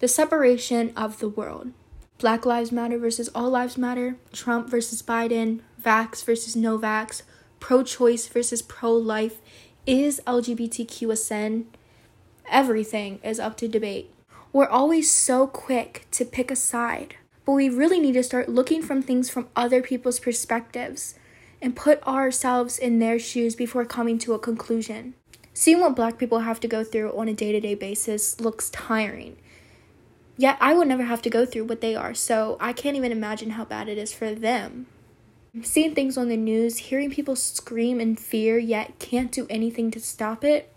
The separation of the world. Black Lives Matter versus All Lives Matter, Trump versus Biden, vax versus no vax, pro choice versus pro life. Is LGBTQ a sin? Everything is up to debate. We're always so quick to pick a side, but we really need to start looking from things from other people's perspectives and put ourselves in their shoes before coming to a conclusion. Seeing what black people have to go through on a day to day basis looks tiring. Yet I would never have to go through what they are, so I can't even imagine how bad it is for them. Seeing things on the news, hearing people scream in fear yet can't do anything to stop it.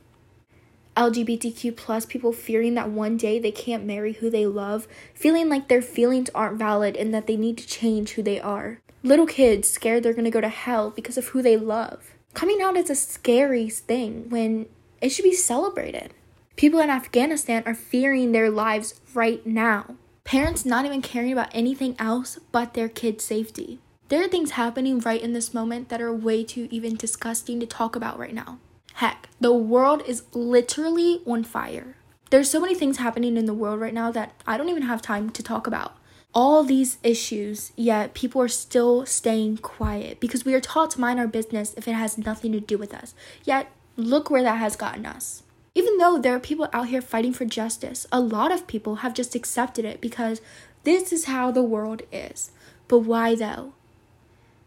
LGBTQ plus people fearing that one day they can't marry who they love, feeling like their feelings aren't valid and that they need to change who they are. Little kids scared they're gonna go to hell because of who they love. Coming out is a scary thing when it should be celebrated. People in Afghanistan are fearing their lives right now. Parents not even caring about anything else but their kids' safety. There are things happening right in this moment that are way too even disgusting to talk about right now. Heck, the world is literally on fire. There's so many things happening in the world right now that I don't even have time to talk about. All these issues, yet people are still staying quiet because we are taught to mind our business if it has nothing to do with us. Yet, look where that has gotten us. Even though there are people out here fighting for justice, a lot of people have just accepted it because this is how the world is. But why though?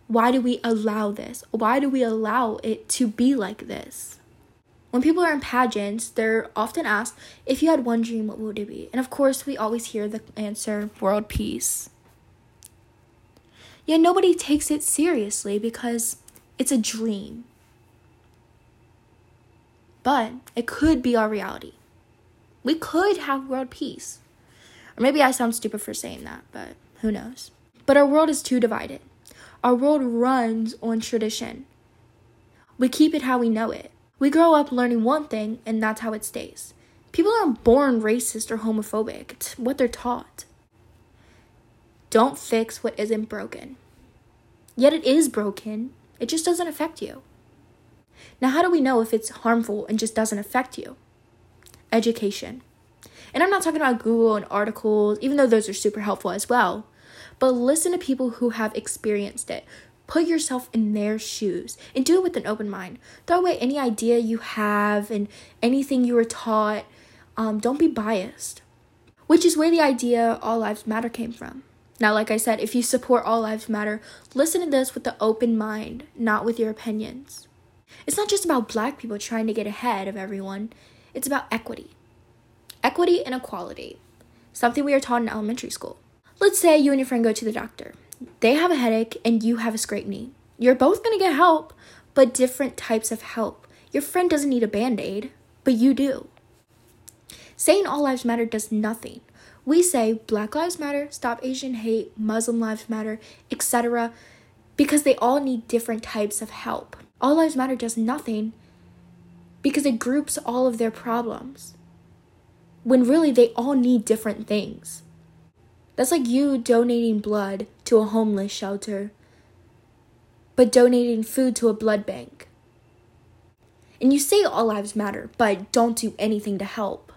Why do we allow this? Why do we allow it to be like this? When people are in pageants, they're often asked, if you had one dream, what would it be? And of course, we always hear the answer, world peace. Yet nobody takes it seriously because it's a dream but it could be our reality. We could have world peace. Or maybe I sound stupid for saying that, but who knows? But our world is too divided. Our world runs on tradition. We keep it how we know it. We grow up learning one thing, and that's how it stays. People aren't born racist or homophobic, it's what they're taught. Don't fix what isn't broken. Yet it is broken, it just doesn't affect you. Now, how do we know if it's harmful and just doesn't affect you? Education. And I'm not talking about Google and articles, even though those are super helpful as well. But listen to people who have experienced it. Put yourself in their shoes and do it with an open mind. Throw away any idea you have and anything you were taught. Um, don't be biased, which is where the idea All Lives Matter came from. Now, like I said, if you support All Lives Matter, listen to this with the open mind, not with your opinions. It's not just about black people trying to get ahead of everyone, it's about equity. Equity and equality, something we are taught in elementary school. Let's say you and your friend go to the doctor. They have a headache and you have a scraped knee. You're both gonna get help, but different types of help. Your friend doesn't need a band aid, but you do. Saying all lives matter does nothing. We say Black Lives Matter, Stop Asian Hate, Muslim Lives Matter, etc., because they all need different types of help. All Lives Matter does nothing because it groups all of their problems when really they all need different things. That's like you donating blood to a homeless shelter, but donating food to a blood bank. And you say all lives matter, but don't do anything to help.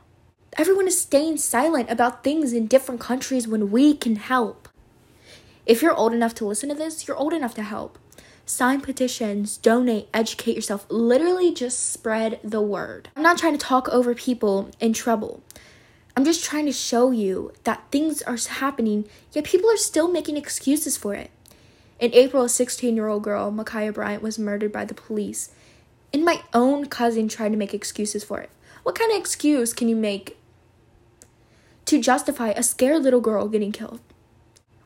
Everyone is staying silent about things in different countries when we can help. If you're old enough to listen to this, you're old enough to help sign petitions, donate, educate yourself. Literally just spread the word. I'm not trying to talk over people in trouble. I'm just trying to show you that things are happening, yet people are still making excuses for it. In April, a 16 year old girl, Ma'Khia Bryant, was murdered by the police. And my own cousin tried to make excuses for it. What kind of excuse can you make to justify a scared little girl getting killed?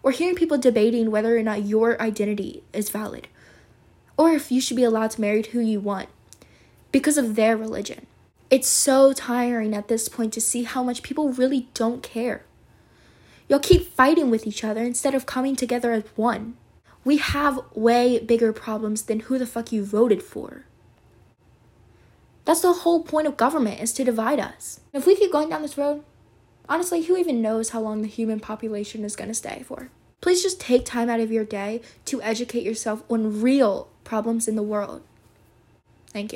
Or hearing people debating whether or not your identity is valid or if you should be allowed to marry who you want because of their religion. It's so tiring at this point to see how much people really don't care. Y'all keep fighting with each other instead of coming together as one. We have way bigger problems than who the fuck you voted for. That's the whole point of government is to divide us. If we keep going down this road, honestly, who even knows how long the human population is going to stay for? Please just take time out of your day to educate yourself on real problems in the world. Thank you.